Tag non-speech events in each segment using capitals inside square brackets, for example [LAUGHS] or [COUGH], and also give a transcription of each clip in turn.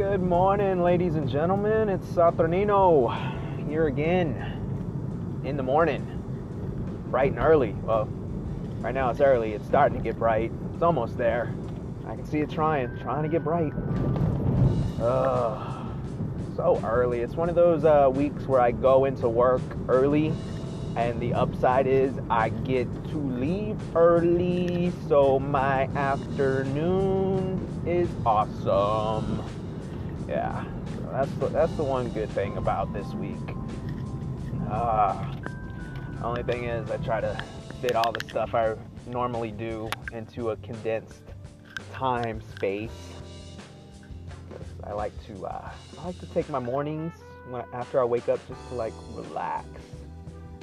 Good morning, ladies and gentlemen. It's Saturnino here again in the morning, bright and early. Well, right now it's early. It's starting to get bright. It's almost there. I can see it trying, trying to get bright. Ugh, so early. It's one of those uh, weeks where I go into work early, and the upside is I get to leave early, so my afternoon is awesome. Yeah, so that's the, that's the one good thing about this week. Uh, only thing is, I try to fit all the stuff I normally do into a condensed time space. I like to uh, I like to take my mornings when, after I wake up just to like relax.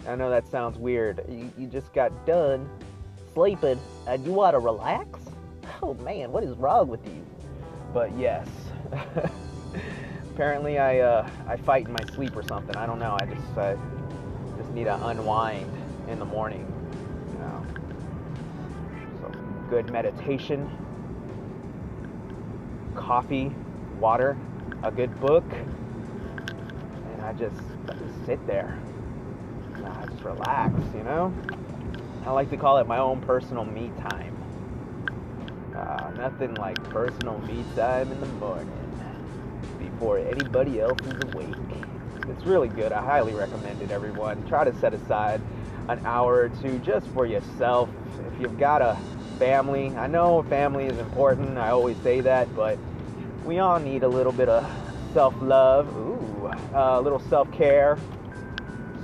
I know that sounds weird. You, you just got done sleeping and you want to relax? Oh man, what is wrong with you? But yes. [LAUGHS] Apparently I uh, I fight in my sleep or something. I don't know. I just uh, just need to unwind in the morning. You know. Some good meditation, coffee, water, a good book, and I just, I just sit there. I just relax, you know? I like to call it my own personal me time. Uh, nothing like personal me time in the morning before anybody else is awake. It's really good. I highly recommend it, everyone. Try to set aside an hour or two just for yourself. If you've got a family, I know family is important. I always say that, but we all need a little bit of self-love, ooh, a little self-care.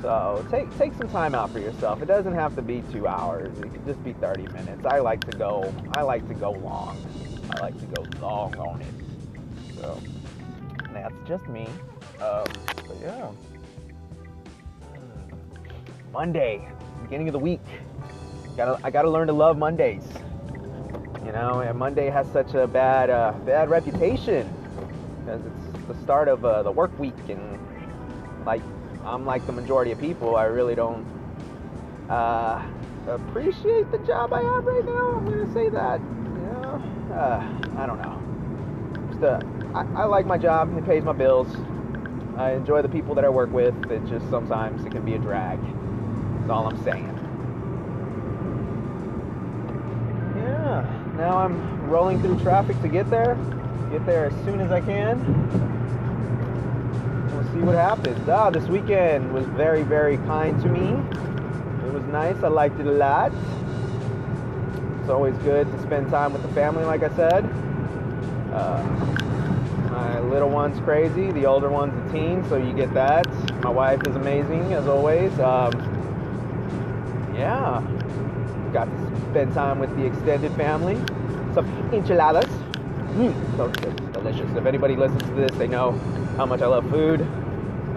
So take take some time out for yourself. It doesn't have to be two hours. It could just be 30 minutes. I like to go. I like to go long. I like to go long on it. So that's just me. Um, but yeah. Monday, beginning of the week. Gotta I gotta learn to love Mondays. You know, and Monday has such a bad uh, bad reputation because it's the start of uh, the work week, and like I'm like the majority of people, I really don't uh, appreciate the job I have right now. I'm gonna say that. Know, uh, I don't know. Uh, I, I like my job. It pays my bills. I enjoy the people that I work with. It just sometimes it can be a drag. That's all I'm saying. Yeah. Now I'm rolling through traffic to get there. Get there as soon as I can. We'll see what happens. Ah, this weekend was very, very kind to me. It was nice. I liked it a lot. It's always good to spend time with the family, like I said. Uh, little one's crazy. The older one's a teen, so you get that. My wife is amazing, as always. Um, yeah. Got to spend time with the extended family. Some enchiladas. Mm, so delicious. If anybody listens to this, they know how much I love food.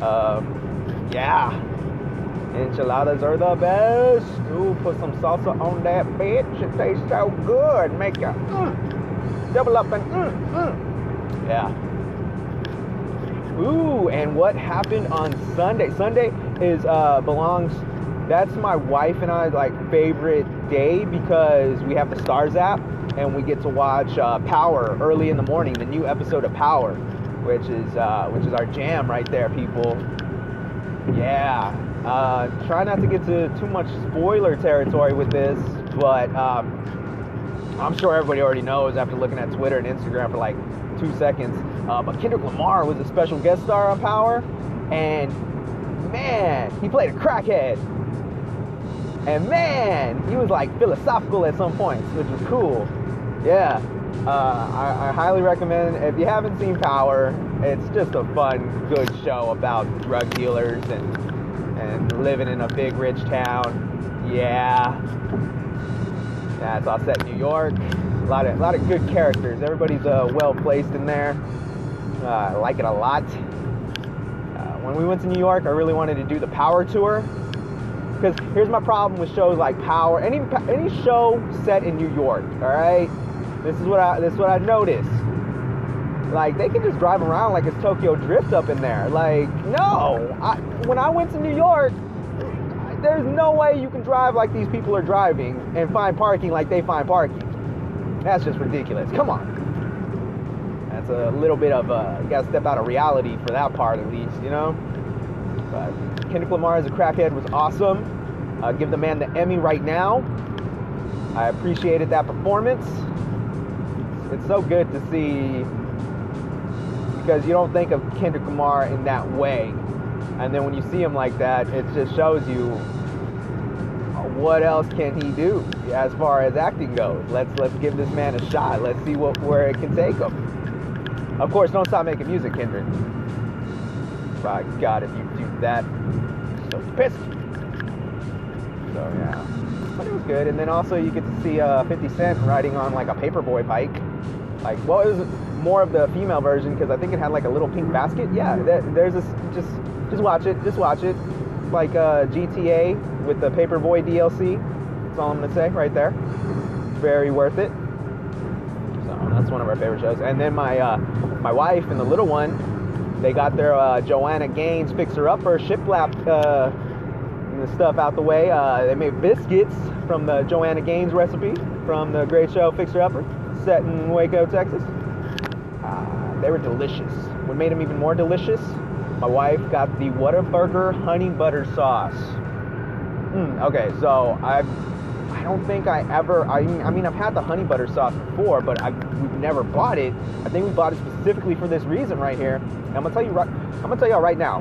Um, yeah. Enchiladas are the best. Ooh, put some salsa on that bitch. It tastes so good. Make a mm, double up and mm, mm. yeah. Ooh, and what happened on Sunday? Sunday is uh, belongs. That's my wife and I's like favorite day because we have the Starz app and we get to watch uh, Power early in the morning, the new episode of Power, which is uh, which is our jam right there, people. Yeah. Uh, try not to get to too much spoiler territory with this, but um, I'm sure everybody already knows after looking at Twitter and Instagram for like two seconds. Uh, but Kendrick Lamar was a special guest star on Power, and man, he played a crackhead. And man, he was like philosophical at some points, which was cool. Yeah, uh, I, I, highly recommend. If you haven't seen Power, it's just a fun, good show about drug dealers and and living in a big, rich town. Yeah, yeah, it's all set in New York. A lot of, a lot of good characters. Everybody's uh, well placed in there. Uh, I like it a lot. Uh, when we went to New York, I really wanted to do the Power Tour. Because here's my problem with shows like Power. Any any show set in New York, all right. This is what I this is what I noticed. Like they can just drive around like it's Tokyo Drift up in there. Like no, I, when I went to New York, there's no way you can drive like these people are driving and find parking like they find parking. That's just ridiculous. Come on. That's a little bit of a you gotta step out of reality for that part at least, you know. But Kendrick Lamar as a crackhead was awesome. Uh, give the man the Emmy right now. I appreciated that performance. It's so good to see because you don't think of Kendrick Lamar in that way. And then when you see him like that, it just shows you what else can he do as far as acting goes. Let's let's give this man a shot. Let's see what where it can take him. Of course, don't stop making music, Kendrick. By God, if you do that, I'm so pissed. So yeah, but it was good. And then also you get to see uh, 50 Cent riding on like a paperboy bike. Like, well, it was more of the female version because I think it had like a little pink basket. Yeah, there's this. Just just watch it. Just watch it. Like uh, GTA with the Paperboy DLC. That's all I'm gonna say right there. Very worth it. That's one of our favorite shows. And then my uh, my wife and the little one, they got their uh, Joanna Gaines fixer upper shiplap uh, stuff out the way. Uh, they made biscuits from the Joanna Gaines recipe from the Great Show Fixer Upper, set in Waco, Texas. Uh, they were delicious. What made them even more delicious? My wife got the Whataburger honey butter sauce. Mm, okay, so I I don't think I ever I mean, I mean I've had the honey butter sauce before, but I we've never bought it. I think we bought it specifically for this reason right here. And I'm gonna tell you right I'm gonna tell you right now.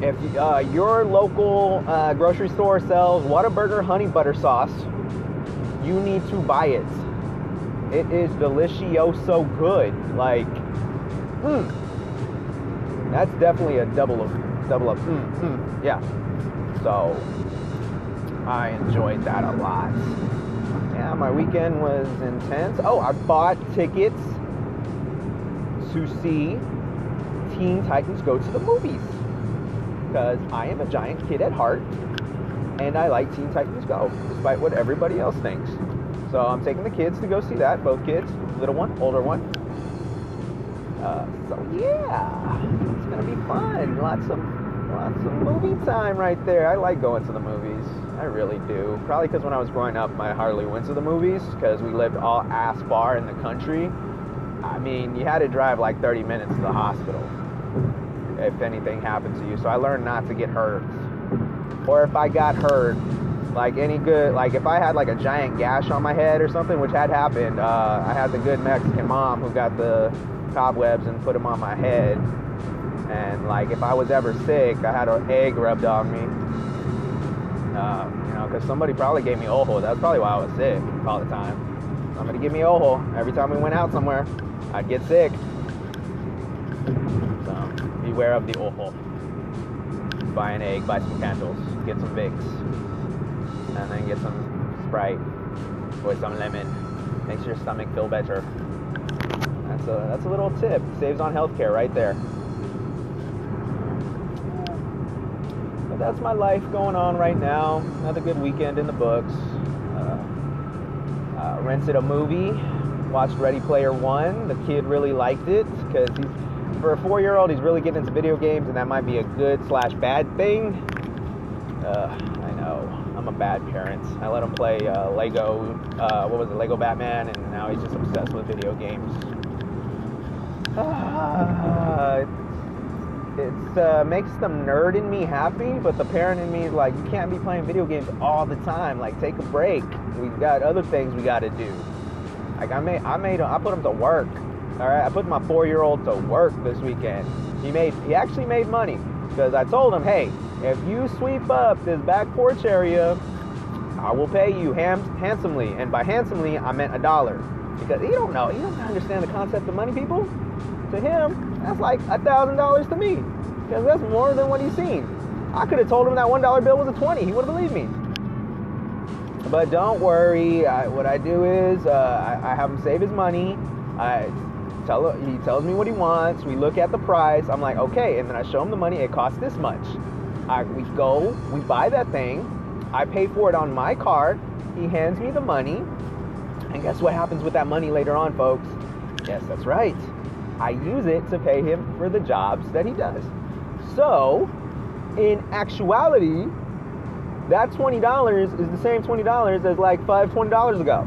If uh, your local uh, grocery store sells Whataburger honey butter sauce, you need to buy it. It is delicioso good. Like, hmm. That's definitely a double of double of mm, mm, yeah. So I enjoyed that a lot. Yeah, my weekend was intense. Oh, I bought tickets to see Teen Titans Go to the movies because I am a giant kid at heart and I like Teen Titans Go, despite what everybody else thinks. So I'm taking the kids to go see that, both kids, little one, older one. Uh, so yeah, it's gonna be fun. Lots of lots of movie time right there. I like going to the movies. I really do. Probably because when I was growing up, I hardly went to the movies because we lived all ass far in the country. I mean, you had to drive like 30 minutes to the hospital if anything happened to you. So I learned not to get hurt. Or if I got hurt, like any good, like if I had like a giant gash on my head or something, which had happened, uh, I had the good Mexican mom who got the cobwebs and put them on my head. And like if I was ever sick, I had an egg rubbed on me. You know, because somebody probably gave me ojo. That's probably why I was sick all the time. Somebody give me ojo every time we went out somewhere. I'd get sick So beware of the ojo. Buy an egg, buy some candles, get some Vicks, and then get some Sprite with some lemon. Makes your stomach feel better. That's a that's a little tip. Saves on healthcare right there. But that's my life going on right now. Another good weekend in the books. Uh, uh, rented a movie, watched Ready Player One. The kid really liked it because he's for a four year old, he's really getting into video games, and that might be a good slash bad thing. Uh, I know. I'm a bad parent. I let him play uh, Lego, uh, what was it, Lego Batman, and now he's just obsessed with video games. It uh, makes the nerd in me happy, but the parent in me is like, you can't be playing video games all the time. Like, take a break. We've got other things we got to do. Like, I made, I made, I put him to work. All right, I put my four-year-old to work this weekend. He made, he actually made money because I told him, hey, if you sweep up this back porch area, I will pay you handsomely. And by handsomely, I meant a dollar because he don't know, he doesn't understand the concept of money, people. To him, that's like a thousand dollars to me because that's more than what he's seen. I could have told him that one dollar bill was a twenty. He would have believed me. But don't worry. I, what I do is uh, I, I have him save his money. I tell he tells me what he wants. We look at the price. I'm like, okay, and then I show him the money. It costs this much. I, we go, we buy that thing. I pay for it on my card. He hands me the money, and guess what happens with that money later on, folks? Yes, that's right. I use it to pay him for the jobs that he does. So, in actuality, that $20 is the same $20 as like five $20 ago.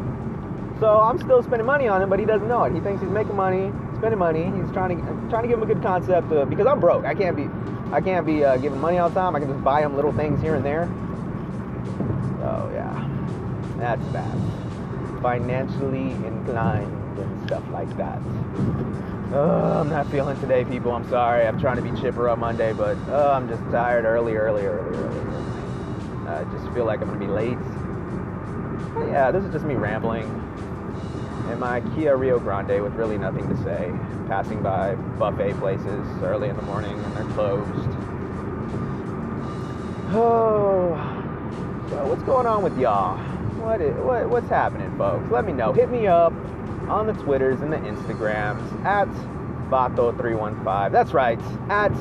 So I'm still spending money on him, but he doesn't know it. He thinks he's making money, spending money. He's trying to trying to give him a good concept uh, because I'm broke. I can't be I can't be uh, giving money all the time. I can just buy him little things here and there. So yeah, that's bad. Financially inclined and stuff like that. Uh, I'm not feeling today, people. I'm sorry. I'm trying to be chipper on Monday, but uh, I'm just tired early, early, early, early. I just feel like I'm gonna be late. But yeah, this is just me rambling in my Kia Rio Grande with really nothing to say. Passing by buffet places early in the morning and they're closed. Oh, so what's going on with y'all? What, is, what what's happening, folks? Let me know. Hit me up on the Twitters and the Instagrams at Vato315. That's right, at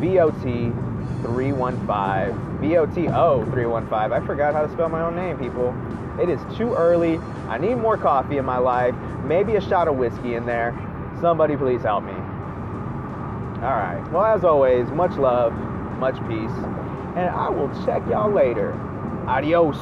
VOT315. VOTO315. I forgot how to spell my own name, people. It is too early. I need more coffee in my life. Maybe a shot of whiskey in there. Somebody please help me. All right. Well, as always, much love, much peace, and I will check y'all later. Adios.